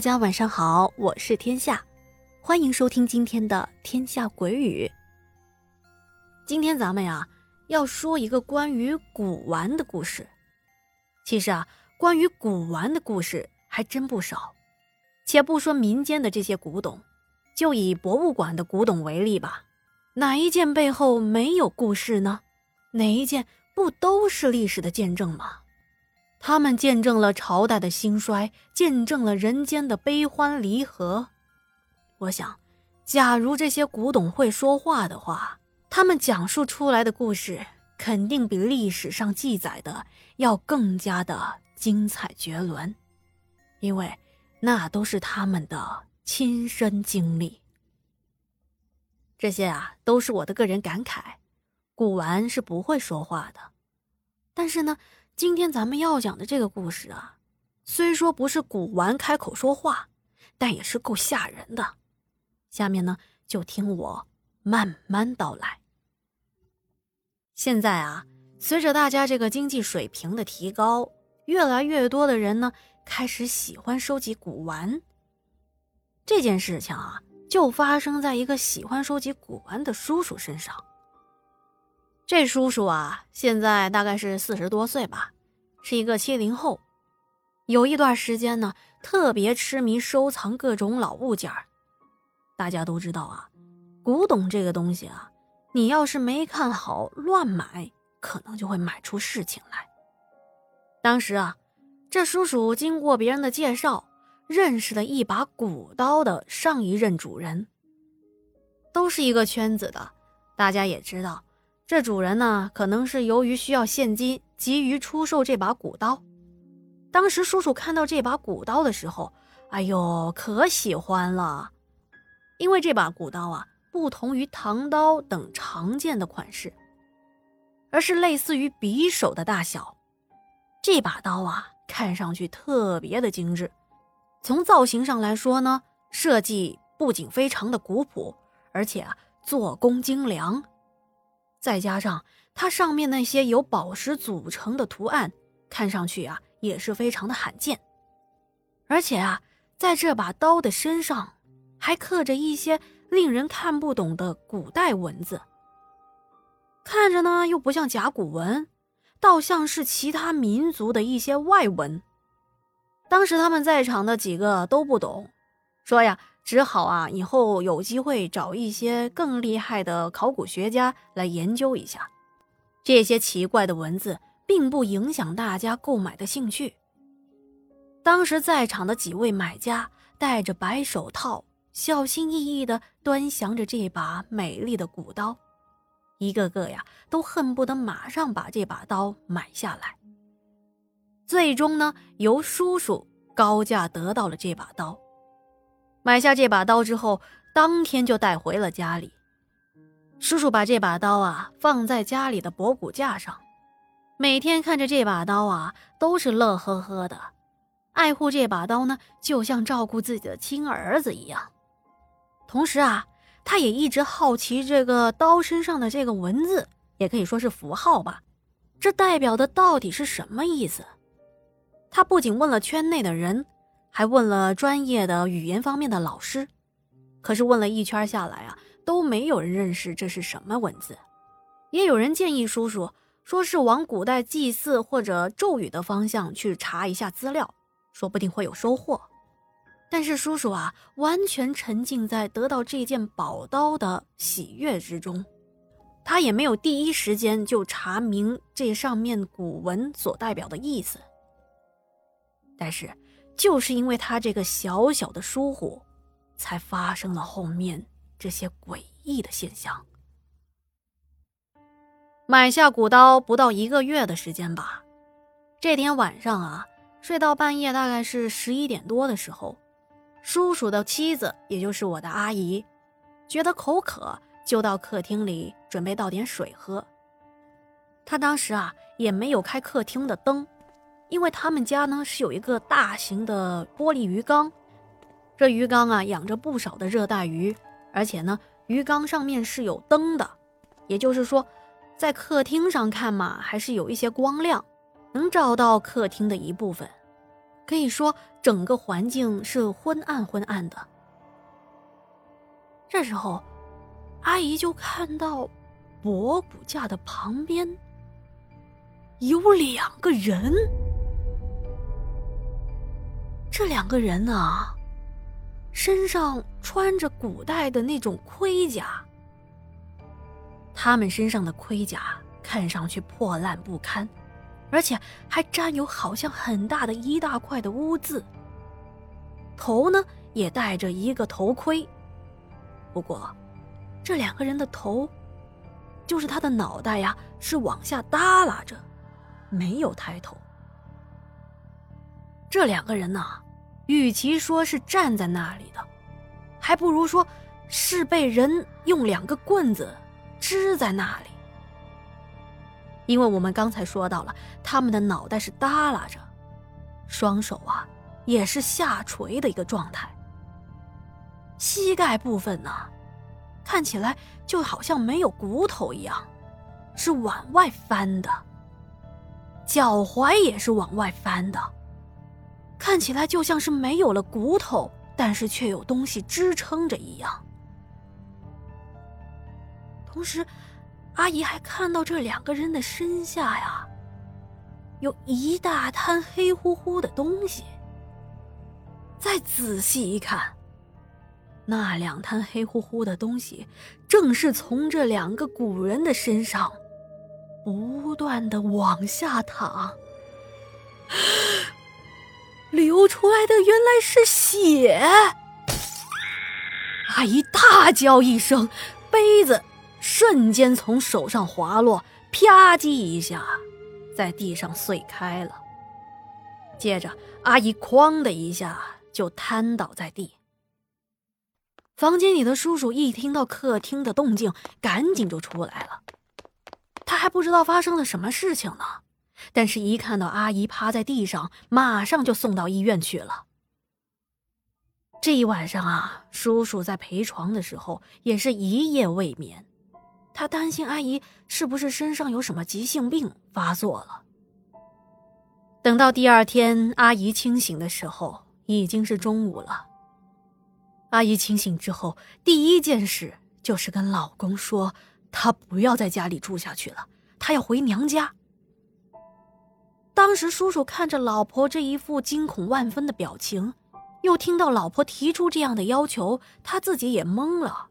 大家晚上好，我是天下，欢迎收听今天的《天下鬼语》。今天咱们呀要说一个关于古玩的故事。其实啊，关于古玩的故事还真不少。且不说民间的这些古董，就以博物馆的古董为例吧，哪一件背后没有故事呢？哪一件不都是历史的见证吗？他们见证了朝代的兴衰，见证了人间的悲欢离合。我想，假如这些古董会说话的话，他们讲述出来的故事肯定比历史上记载的要更加的精彩绝伦，因为那都是他们的亲身经历。这些啊，都是我的个人感慨。古玩是不会说话的，但是呢。今天咱们要讲的这个故事啊，虽说不是古玩开口说话，但也是够吓人的。下面呢，就听我慢慢道来。现在啊，随着大家这个经济水平的提高，越来越多的人呢开始喜欢收集古玩。这件事情啊，就发生在一个喜欢收集古玩的叔叔身上。这叔叔啊，现在大概是四十多岁吧，是一个七零后。有一段时间呢，特别痴迷收藏各种老物件大家都知道啊，古董这个东西啊，你要是没看好乱买，可能就会买出事情来。当时啊，这叔叔经过别人的介绍，认识了一把古刀的上一任主人，都是一个圈子的，大家也知道。这主人呢，可能是由于需要现金，急于出售这把古刀。当时叔叔看到这把古刀的时候，哎呦，可喜欢了，因为这把古刀啊，不同于唐刀等常见的款式，而是类似于匕首的大小。这把刀啊，看上去特别的精致。从造型上来说呢，设计不仅非常的古朴，而且啊，做工精良。再加上它上面那些由宝石组成的图案，看上去啊也是非常的罕见。而且啊，在这把刀的身上还刻着一些令人看不懂的古代文字，看着呢又不像甲骨文，倒像是其他民族的一些外文。当时他们在场的几个都不懂，说呀。只好啊，以后有机会找一些更厉害的考古学家来研究一下。这些奇怪的文字并不影响大家购买的兴趣。当时在场的几位买家戴着白手套，小心翼翼地端详着这把美丽的古刀，一个个呀都恨不得马上把这把刀买下来。最终呢，由叔叔高价得到了这把刀。买下这把刀之后，当天就带回了家里。叔叔把这把刀啊放在家里的博古架上，每天看着这把刀啊都是乐呵呵的，爱护这把刀呢就像照顾自己的亲儿子一样。同时啊，他也一直好奇这个刀身上的这个文字，也可以说是符号吧，这代表的到底是什么意思？他不仅问了圈内的人。还问了专业的语言方面的老师，可是问了一圈下来啊，都没有人认识这是什么文字。也有人建议叔叔，说是往古代祭祀或者咒语的方向去查一下资料，说不定会有收获。但是叔叔啊，完全沉浸在得到这件宝刀的喜悦之中，他也没有第一时间就查明这上面古文所代表的意思。但是。就是因为他这个小小的疏忽，才发生了后面这些诡异的现象。买下古刀不到一个月的时间吧，这天晚上啊，睡到半夜，大概是十一点多的时候，叔叔的妻子，也就是我的阿姨，觉得口渴，就到客厅里准备倒点水喝。她当时啊，也没有开客厅的灯。因为他们家呢是有一个大型的玻璃鱼缸，这鱼缸啊养着不少的热带鱼，而且呢鱼缸上面是有灯的，也就是说，在客厅上看嘛，还是有一些光亮，能照到客厅的一部分。可以说整个环境是昏暗昏暗的。这时候，阿姨就看到博古架的旁边有两个人。这两个人啊，身上穿着古代的那种盔甲。他们身上的盔甲看上去破烂不堪，而且还沾有好像很大的一大块的污渍。头呢也戴着一个头盔，不过这两个人的头，就是他的脑袋呀，是往下耷拉着，没有抬头。这两个人呢，与其说是站在那里的，还不如说是被人用两个棍子。支在那里，因为我们刚才说到了，他们的脑袋是耷拉着，双手啊也是下垂的一个状态，膝盖部分呢，看起来就好像没有骨头一样，是往外翻的，脚踝也是往外翻的，看起来就像是没有了骨头，但是却有东西支撑着一样。同时，阿姨还看到这两个人的身下呀，有一大滩黑乎乎的东西。再仔细一看，那两滩黑乎乎的东西，正是从这两个古人的身上不断的往下淌，流出来的原来是血。阿姨大叫一声，杯子。瞬间从手上滑落，啪叽一下，在地上碎开了。接着，阿姨哐的一下就瘫倒在地。房间里的叔叔一听到客厅的动静，赶紧就出来了。他还不知道发生了什么事情呢，但是一看到阿姨趴在地上，马上就送到医院去了。这一晚上啊，叔叔在陪床的时候也是一夜未眠。他担心阿姨是不是身上有什么急性病发作了。等到第二天阿姨清醒的时候，已经是中午了。阿姨清醒之后，第一件事就是跟老公说，她不要在家里住下去了，她要回娘家。当时叔叔看着老婆这一副惊恐万分的表情，又听到老婆提出这样的要求，他自己也懵了。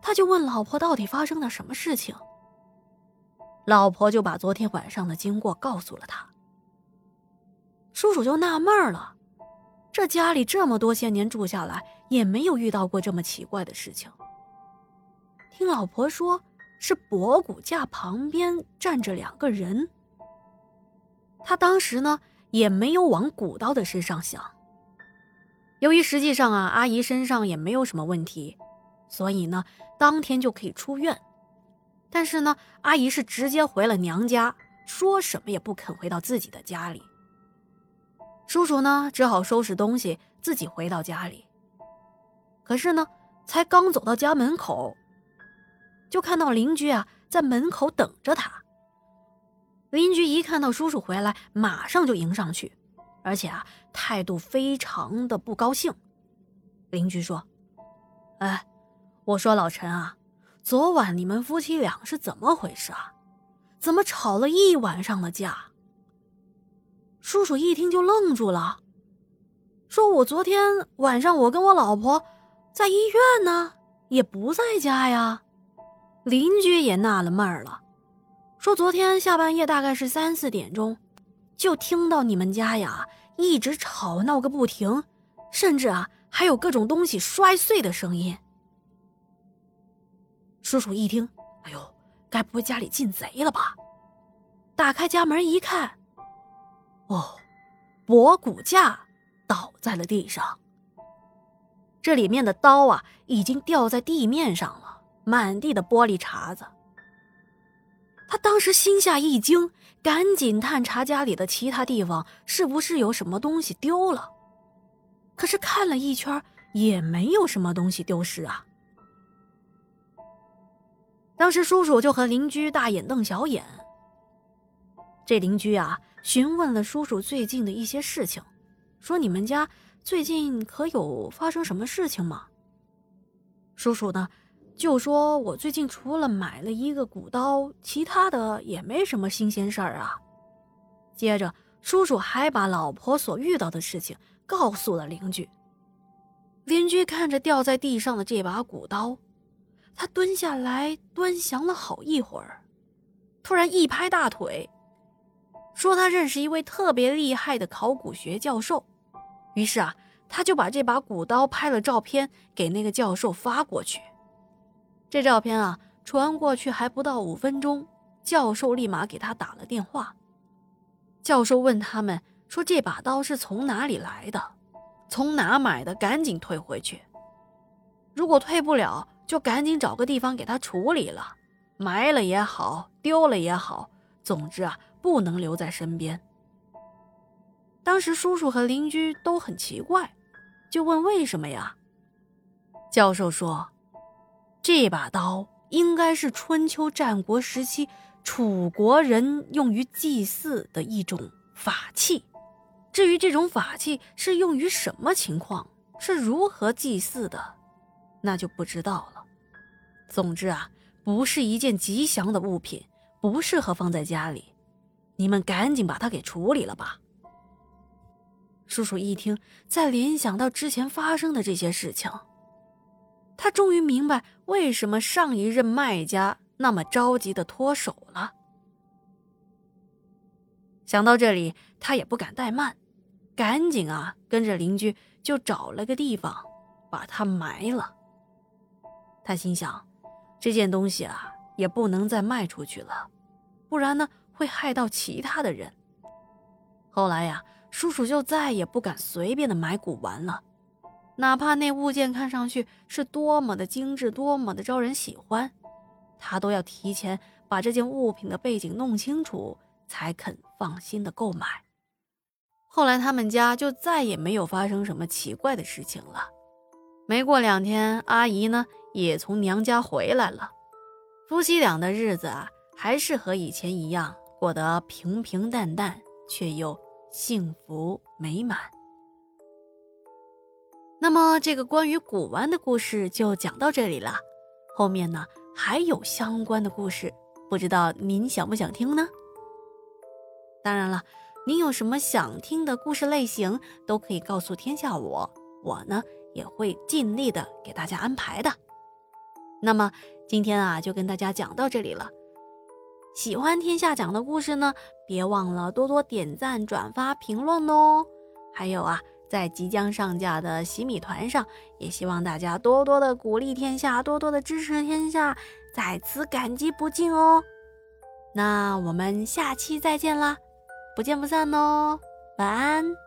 他就问老婆到底发生了什么事情，老婆就把昨天晚上的经过告诉了他。叔叔就纳闷了，这家里这么多些年住下来，也没有遇到过这么奇怪的事情。听老婆说是博古架旁边站着两个人，他当时呢也没有往古刀的身上想。由于实际上啊，阿姨身上也没有什么问题。所以呢，当天就可以出院，但是呢，阿姨是直接回了娘家，说什么也不肯回到自己的家里。叔叔呢，只好收拾东西自己回到家里。可是呢，才刚走到家门口，就看到邻居啊在门口等着他。邻居一看到叔叔回来，马上就迎上去，而且啊态度非常的不高兴。邻居说：“哎。”我说老陈啊，昨晚你们夫妻俩是怎么回事啊？怎么吵了一晚上的架？叔叔一听就愣住了，说：“我昨天晚上我跟我老婆在医院呢，也不在家呀。”邻居也纳了闷了，说：“昨天下半夜大概是三四点钟，就听到你们家呀一直吵闹个不停，甚至啊还有各种东西摔碎的声音。”叔叔一听，哎呦，该不会家里进贼了吧？打开家门一看，哦，博古架倒在了地上。这里面的刀啊，已经掉在地面上了，满地的玻璃碴子。他当时心下一惊，赶紧探查家里的其他地方，是不是有什么东西丢了。可是看了一圈，也没有什么东西丢失啊。当时叔叔就和邻居大眼瞪小眼。这邻居啊，询问了叔叔最近的一些事情，说你们家最近可有发生什么事情吗？叔叔呢，就说我最近除了买了一个古刀，其他的也没什么新鲜事儿啊。接着，叔叔还把老婆所遇到的事情告诉了邻居。邻居看着掉在地上的这把古刀，他蹲下来端详了好一会儿，突然一拍大腿。说他认识一位特别厉害的考古学教授，于是啊，他就把这把古刀拍了照片给那个教授发过去。这照片啊传过去还不到五分钟，教授立马给他打了电话。教授问他们说：“这把刀是从哪里来的？从哪买的？赶紧退回去。如果退不了，就赶紧找个地方给他处理了，埋了也好，丢了也好，总之啊。”不能留在身边。当时叔叔和邻居都很奇怪，就问为什么呀？教授说，这把刀应该是春秋战国时期楚国人用于祭祀的一种法器。至于这种法器是用于什么情况，是如何祭祀的，那就不知道了。总之啊，不是一件吉祥的物品，不适合放在家里。你们赶紧把它给处理了吧。叔叔一听，再联想到之前发生的这些事情，他终于明白为什么上一任卖家那么着急的脱手了。想到这里，他也不敢怠慢，赶紧啊跟着邻居就找了个地方把它埋了。他心想，这件东西啊也不能再卖出去了，不然呢？会害到其他的人。后来呀，叔叔就再也不敢随便的买古玩了，哪怕那物件看上去是多么的精致，多么的招人喜欢，他都要提前把这件物品的背景弄清楚，才肯放心的购买。后来他们家就再也没有发生什么奇怪的事情了。没过两天，阿姨呢也从娘家回来了，夫妻俩的日子啊还是和以前一样。过得平平淡淡，却又幸福美满。那么，这个关于古玩的故事就讲到这里了。后面呢还有相关的故事，不知道您想不想听呢？当然了，您有什么想听的故事类型，都可以告诉天下我，我呢也会尽力的给大家安排的。那么今天啊，就跟大家讲到这里了。喜欢天下讲的故事呢，别忘了多多点赞、转发、评论哦。还有啊，在即将上架的洗米团上，也希望大家多多的鼓励天下，多多的支持天下，在此感激不尽哦。那我们下期再见啦，不见不散哦，晚安。